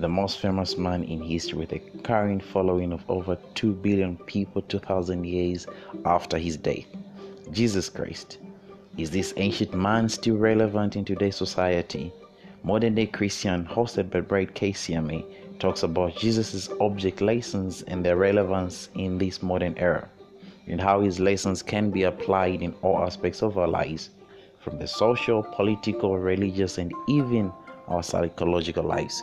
the most famous man in history with a current following of over 2 billion people 2000 years after his death. Jesus Christ. Is this ancient man still relevant in today's society? Modern day Christian, hosted by Brad KCMA, talks about Jesus' object lessons and their relevance in this modern era, and how his lessons can be applied in all aspects of our lives, from the social, political, religious, and even our psychological lives.